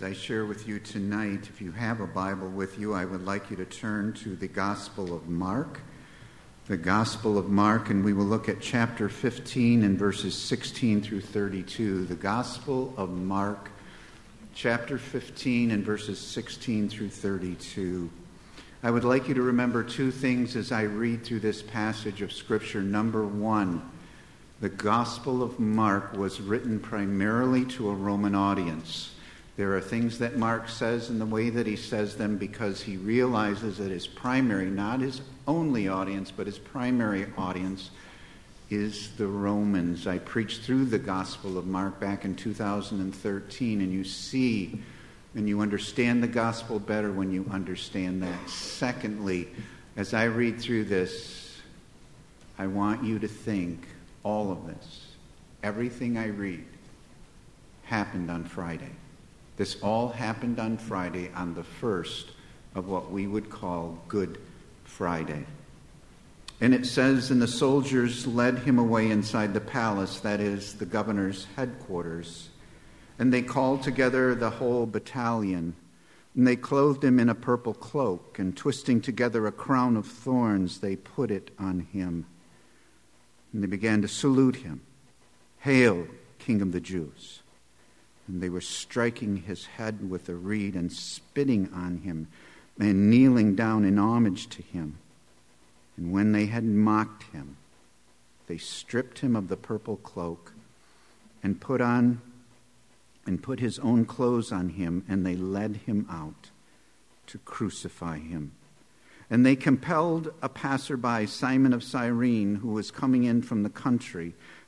As I share with you tonight, if you have a Bible with you, I would like you to turn to the Gospel of Mark. The Gospel of Mark, and we will look at chapter 15 and verses 16 through 32. The Gospel of Mark, chapter 15 and verses 16 through 32. I would like you to remember two things as I read through this passage of Scripture. Number one, the Gospel of Mark was written primarily to a Roman audience. There are things that Mark says in the way that he says them because he realizes that his primary, not his only audience, but his primary audience is the Romans. I preached through the Gospel of Mark back in 2013, and you see and you understand the gospel better when you understand that. Secondly, as I read through this, I want you to think all of this, everything I read, happened on Friday. This all happened on Friday, on the first of what we would call Good Friday. And it says, And the soldiers led him away inside the palace, that is, the governor's headquarters. And they called together the whole battalion. And they clothed him in a purple cloak, and twisting together a crown of thorns, they put it on him. And they began to salute him Hail, King of the Jews! And they were striking his head with a reed and spitting on him and kneeling down in homage to him. And when they had mocked him, they stripped him of the purple cloak and put on and put his own clothes on him, and they led him out to crucify him. And they compelled a passerby, Simon of Cyrene, who was coming in from the country,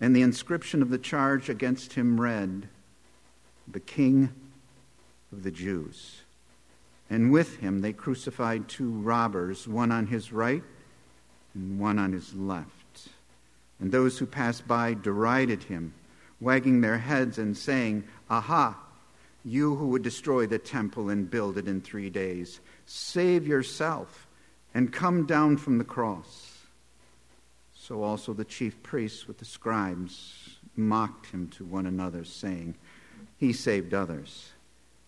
And the inscription of the charge against him read, The King of the Jews. And with him they crucified two robbers, one on his right and one on his left. And those who passed by derided him, wagging their heads and saying, Aha, you who would destroy the temple and build it in three days, save yourself and come down from the cross. So also the chief priests with the scribes mocked him to one another, saying, He saved others.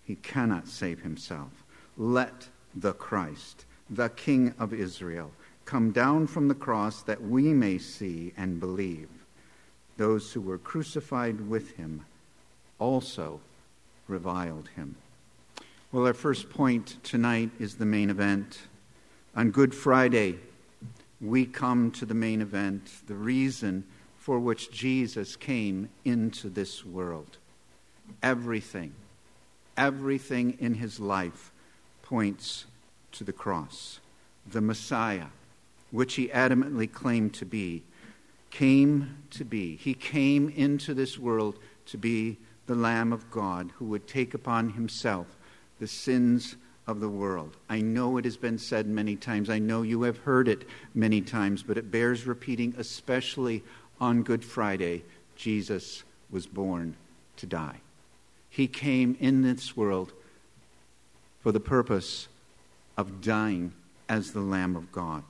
He cannot save himself. Let the Christ, the King of Israel, come down from the cross that we may see and believe. Those who were crucified with him also reviled him. Well, our first point tonight is the main event. On Good Friday, we come to the main event, the reason for which Jesus came into this world. Everything, everything in his life points to the cross. The Messiah, which he adamantly claimed to be, came to be. He came into this world to be the Lamb of God who would take upon himself the sins of the world. I know it has been said many times. I know you have heard it many times, but it bears repeating, especially on Good Friday. Jesus was born to die. He came in this world for the purpose of dying as the Lamb of God.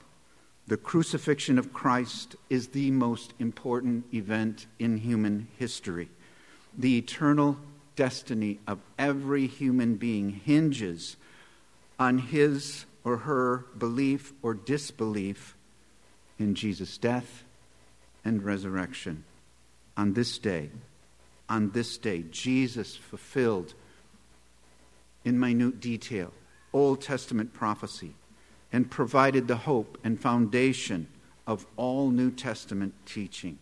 The crucifixion of Christ is the most important event in human history. The eternal destiny of every human being hinges on his or her belief or disbelief in Jesus' death and resurrection. On this day, on this day, Jesus fulfilled in minute detail Old Testament prophecy and provided the hope and foundation of all New Testament teaching.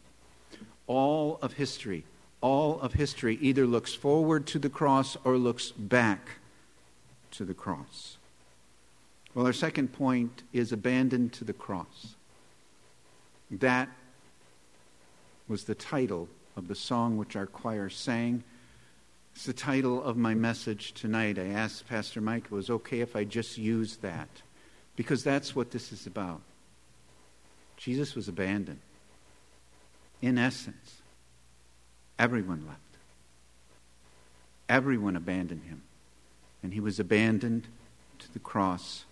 All of history, all of history either looks forward to the cross or looks back to the cross. Well, our second point is abandoned to the cross. That was the title of the song which our choir sang It's the title of my message tonight. I asked Pastor Mike it was okay if I just used that, because that's what this is about. Jesus was abandoned. In essence, everyone left. Everyone abandoned him. And he was abandoned to the cross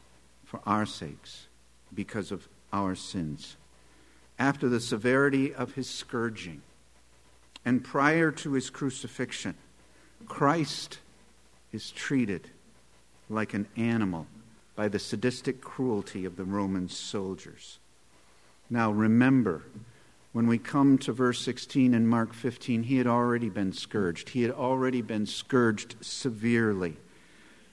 for our sakes because of our sins. After the severity of his scourging and prior to his crucifixion, Christ is treated like an animal by the sadistic cruelty of the Roman soldiers. Now remember, when we come to verse 16 in Mark 15, he had already been scourged. He had already been scourged severely.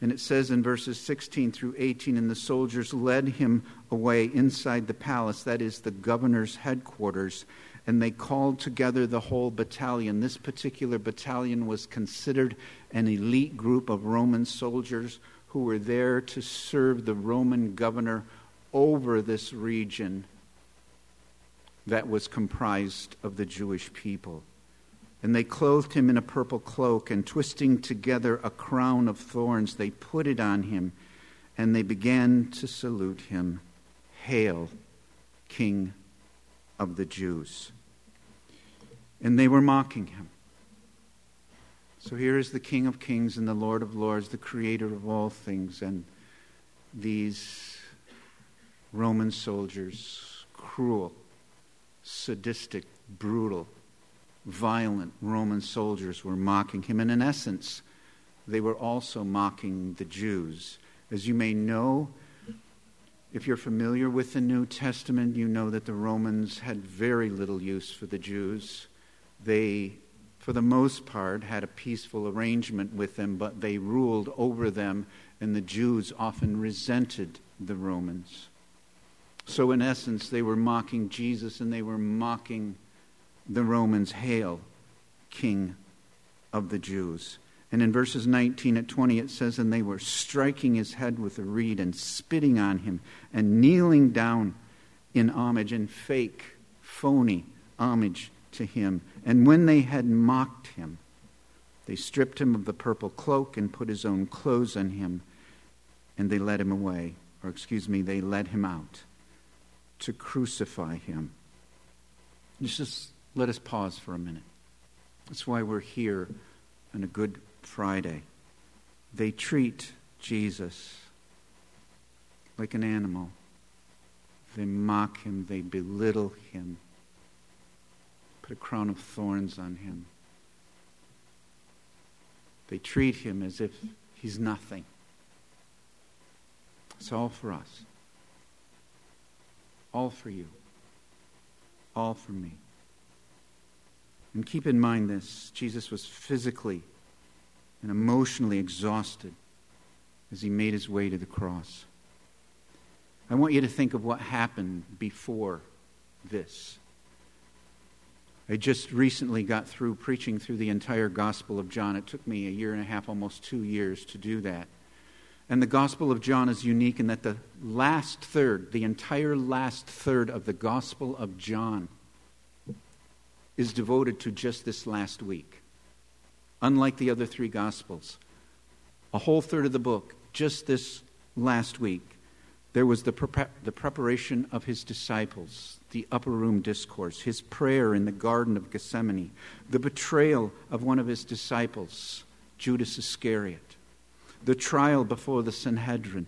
And it says in verses 16 through 18, and the soldiers led him away inside the palace, that is the governor's headquarters, and they called together the whole battalion. This particular battalion was considered an elite group of Roman soldiers who were there to serve the Roman governor over this region that was comprised of the Jewish people. And they clothed him in a purple cloak, and twisting together a crown of thorns, they put it on him, and they began to salute him Hail, King of the Jews. And they were mocking him. So here is the King of Kings and the Lord of Lords, the Creator of all things, and these Roman soldiers, cruel, sadistic, brutal, violent Roman soldiers were mocking him. And in essence, they were also mocking the Jews. As you may know, if you're familiar with the New Testament, you know that the Romans had very little use for the Jews. They, for the most part, had a peaceful arrangement with them, but they ruled over them, and the Jews often resented the Romans. So, in essence, they were mocking Jesus and they were mocking the Romans, Hail, King of the Jews. And in verses 19 at 20, it says, And they were striking his head with a reed and spitting on him and kneeling down in homage, and fake, phony homage to him. And when they had mocked him, they stripped him of the purple cloak and put his own clothes on him, and they led him away. Or, excuse me, they led him out to crucify him. Just let us pause for a minute. That's why we're here on a Good Friday. They treat Jesus like an animal. They mock him, they belittle him, put a crown of thorns on him. They treat him as if he's nothing. It's all for us all for you, all for me. And keep in mind this Jesus was physically and emotionally exhausted as he made his way to the cross. I want you to think of what happened before this. I just recently got through preaching through the entire Gospel of John. It took me a year and a half, almost two years, to do that. And the Gospel of John is unique in that the last third, the entire last third of the Gospel of John, is devoted to just this last week. Unlike the other three Gospels, a whole third of the book, just this last week, there was the, the preparation of his disciples, the upper room discourse, his prayer in the Garden of Gethsemane, the betrayal of one of his disciples, Judas Iscariot the trial before the Sanhedrin,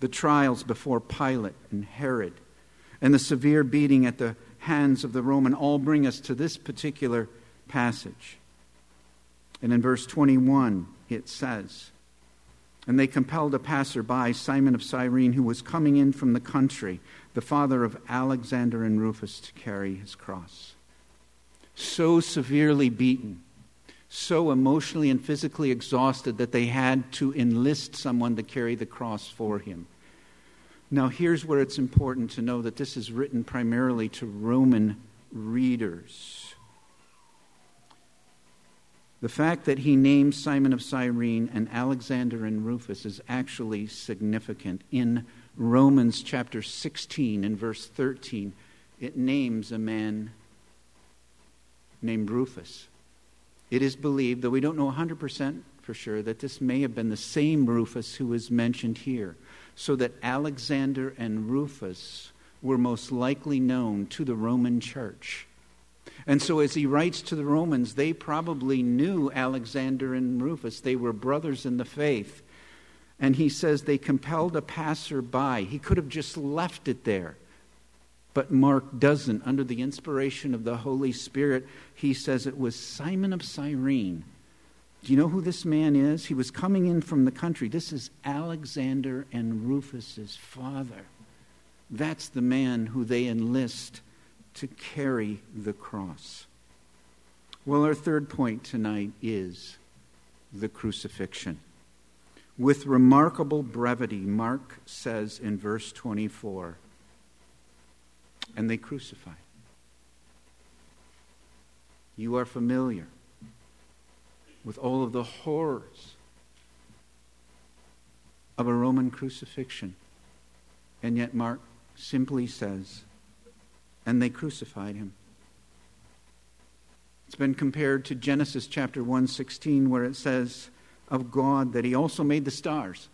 the trials before Pilate and Herod, and the severe beating at the hands of the Roman all bring us to this particular passage. And in verse 21, it says, And they compelled a passerby, Simon of Cyrene, who was coming in from the country, the father of Alexander and Rufus, to carry his cross. So severely beaten so emotionally and physically exhausted that they had to enlist someone to carry the cross for him. Now, here's where it's important to know that this is written primarily to Roman readers. The fact that he names Simon of Cyrene and Alexander and Rufus is actually significant. In Romans chapter 16 and verse 13, it names a man named Rufus It is believed, though we don't know 100% for sure, that this may have been the same Rufus who is mentioned here, so that Alexander and Rufus were most likely known to the Roman church. And so, as he writes to the Romans, they probably knew Alexander and Rufus. They were brothers in the faith. And he says they compelled a passerby. He could have just left it there. But Mark doesn't. Under the inspiration of the Holy Spirit, he says it was Simon of Cyrene. Do you know who this man is? He was coming in from the country. This is Alexander and Rufus's father. That's the man who they enlist to carry the cross. Well, our third point tonight is the crucifixion. With remarkable brevity, Mark says in verse 24, and they crucified. You are familiar with all of the horrors of a Roman crucifixion. And yet, Mark simply says, and they crucified him. It's been compared to Genesis chapter 116, where it says of God that he also made the stars.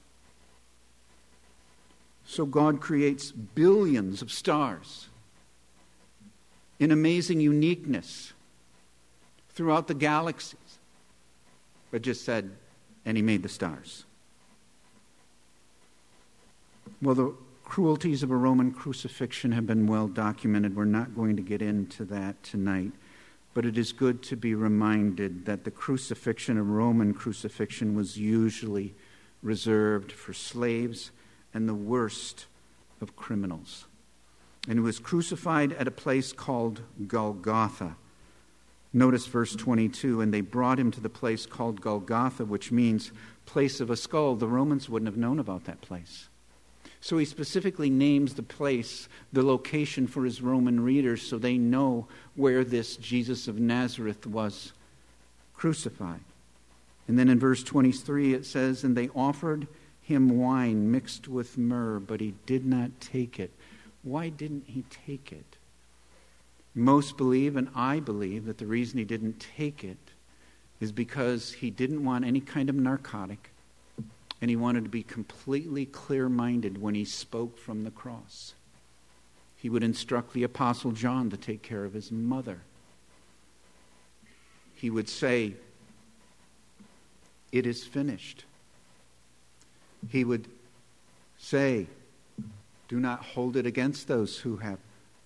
So God creates billions of stars in amazing uniqueness throughout the galaxies, but just said, and he made the stars. Well, the cruelties of a Roman crucifixion have been well documented. We're not going to get into that tonight. But it is good to be reminded that the crucifixion, a Roman crucifixion, was usually reserved for slaves and the worst of criminals and he was crucified at a place called Golgotha. Notice verse 22 and they brought him to the place called Golgotha, which means place of a skull. The Romans wouldn't have known about that place. So he specifically names the place, the location for his Roman readers, so they know where this Jesus of Nazareth was crucified. And then in verse 23 it says, And they offered him wine mixed with myrrh, but he did not take it. Why didn't he take it? Most believe, and I believe, that the reason he didn't take it is because he didn't want any kind of narcotic and he wanted to be completely clear minded when he spoke from the cross. He would instruct the Apostle John to take care of his mother. He would say, It is finished. He would say, do not hold it against those who have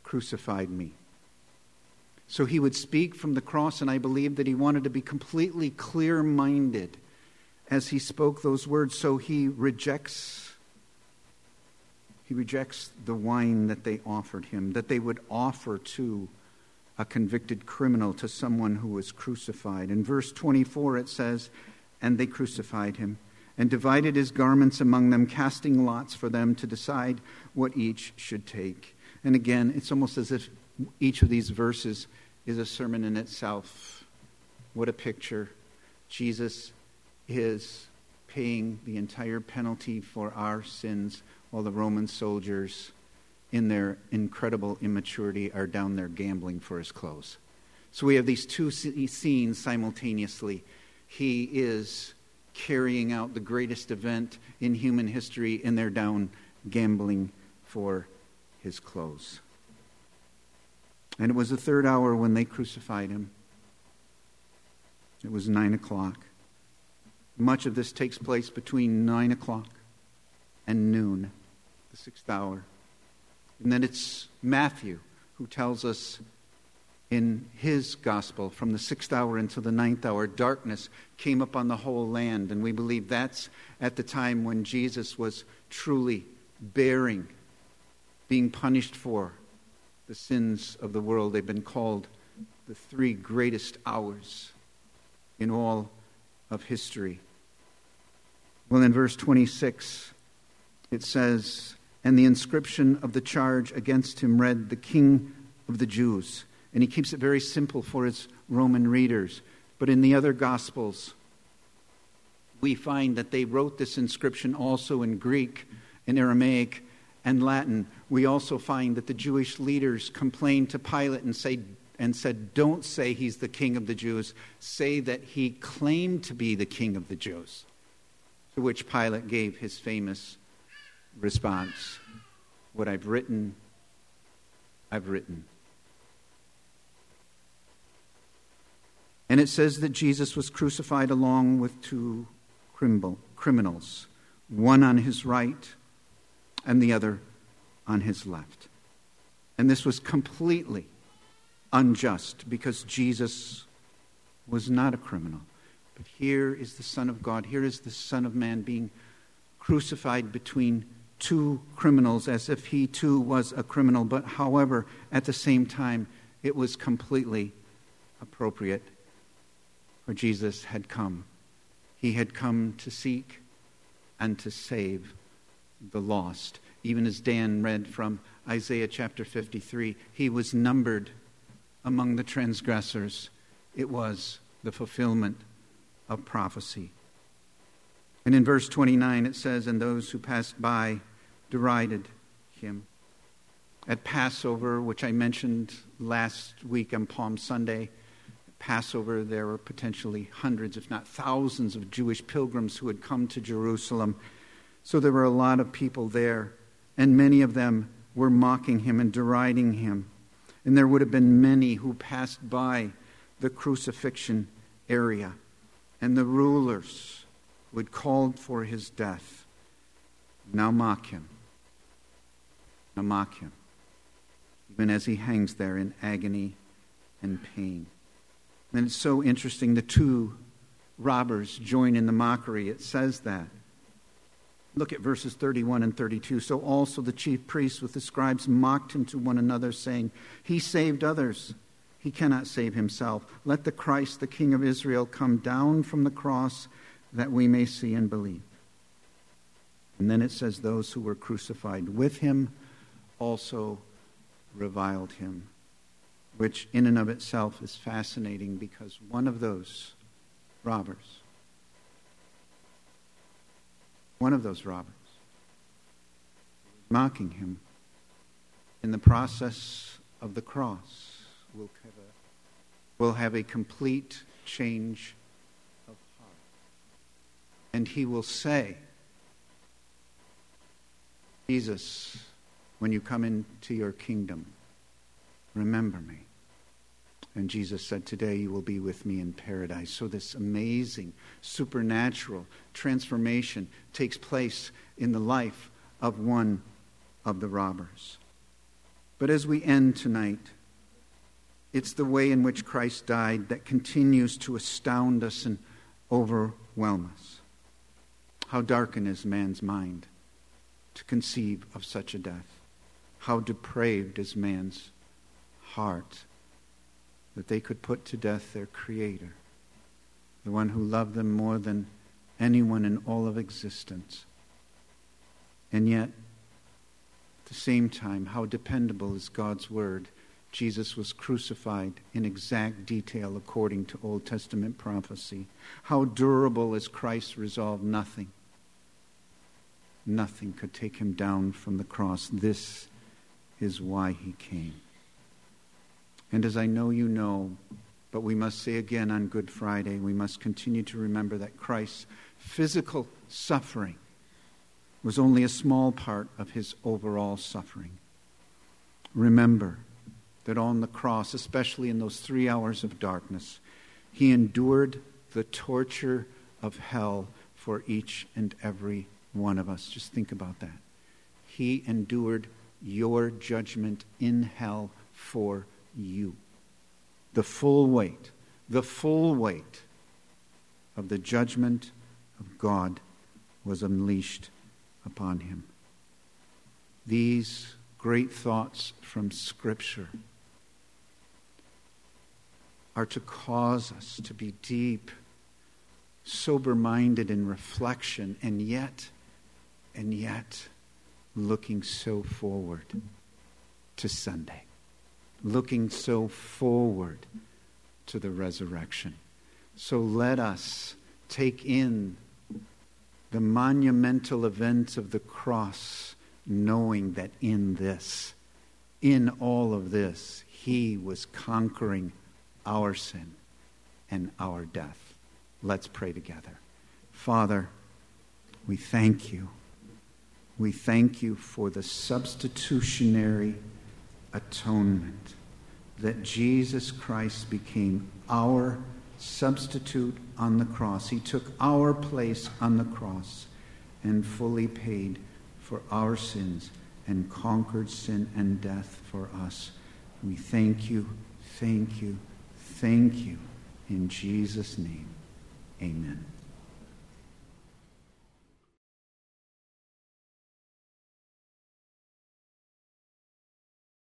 crucified me. So he would speak from the cross, and I believe that he wanted to be completely clear minded as he spoke those words. So he rejects. He rejects the wine that they offered him, that they would offer to a convicted criminal, to someone who was crucified. In verse 24, it says, And they crucified him and divided his garments among them, casting lots for them to decide what each should take. And again, it's almost as if each of these verses is a sermon in itself. What a picture. Jesus is paying the entire penalty for our sins while the Roman soldiers, in their incredible immaturity, are down there gambling for his clothes. So we have these two scenes simultaneously. He is carrying out the greatest event in human history, and they're down gambling for his clothes. And it was the third hour when they crucified him. It was nine o'clock. Much of this takes place between nine o'clock and noon, the sixth hour. And then it's Matthew who tells us in his gospel from the sixth hour until the ninth hour, darkness came upon the whole land. And we believe that's at the time when Jesus was truly bearing, being punished for the sins of the world. They've been called the three greatest hours in all of history. Well, in verse 26, it says, And the inscription of the charge against him read, The King of the Jews. And he keeps it very simple for his Roman readers. But in the other Gospels, we find that they wrote this inscription also in Greek, and Aramaic, and Latin. We also find that the Jewish leaders complained to Pilate and say, and said, Don't say he's the king of the Jews, say that he claimed to be the king of the Jews. To which Pilate gave his famous response What I've written, I've written. And it says that Jesus was crucified along with two criminals, one on his right and the other on his left. And this was completely unjust because Jesus was not a criminal. But here is the Son of God, here is the Son of Man being crucified between two criminals as if he too was a criminal. But however, at the same time, it was completely appropriate for Jesus had come. He had come to seek and to save the lost. Even as Dan read from Isaiah chapter 53, he was numbered among the transgressors. It was the fulfillment of prophecy. And in verse 29, it says, And those who passed by derided him. At Passover, which I mentioned last week on Palm Sunday, Passover, there were potentially hundreds, if not thousands, of Jewish pilgrims who had come to Jerusalem. So there were a lot of people there, and many of them were mocking him and deriding him. And there would have been many who passed by the crucifixion area, and the rulers who had called for his death now mock him. Now mock him, even as he hangs there in agony and pain. And it's so interesting. The two robbers join in the mockery. It says that. Look at verses 31 and 32. So also the chief priests with the scribes mocked him to one another, saying, He saved others. He cannot save himself. Let the Christ, the King of Israel, come down from the cross that we may see and believe. And then it says, Those who were crucified with him also reviled him which in and of itself is fascinating because one of those robbers, one of those robbers, mocking him in the process of the cross will have a, complete change of heart. And he will say, Jesus, when you come into your kingdom, remember me. And Jesus said, Today you will be with me in paradise. So, this amazing supernatural transformation takes place in the life of one of the robbers. But as we end tonight, it's the way in which Christ died that continues to astound us and overwhelm us. How darkened is man's mind to conceive of such a death? How depraved is man's heart that they could put to death their Creator, the one who loved them more than anyone in all of existence. And yet, at the same time, how dependable is God's Word? Jesus was crucified in exact detail according to Old Testament prophecy. How durable is Christ's resolve? Nothing. Nothing could take him down from the cross. This is why he came. And as I know you know, but we must say again on Good Friday, we must continue to remember that Christ's physical suffering was only a small part of his overall suffering. Remember that on the cross, especially in those three hours of darkness, he endured the torture of hell for each and every one of us. Just think about that. He endured your judgment in hell for you. The full weight, the full weight of the judgment of God was unleashed upon him. These great thoughts from Scripture are to cause us to be deep, sober minded in reflection, and yet, and yet, looking so forward to Sunday looking so forward to the resurrection. So let us take in the monumental events of the cross, knowing that in this in all of this, he was conquering our sin and our death. Let's pray together. Father, we thank you. We thank you for the substitutionary atonement that Jesus Christ became our substitute on the cross. He took our place on the cross and fully paid for our sins and conquered sin and death for us. We thank you, thank you, thank you. In Jesus' name, amen.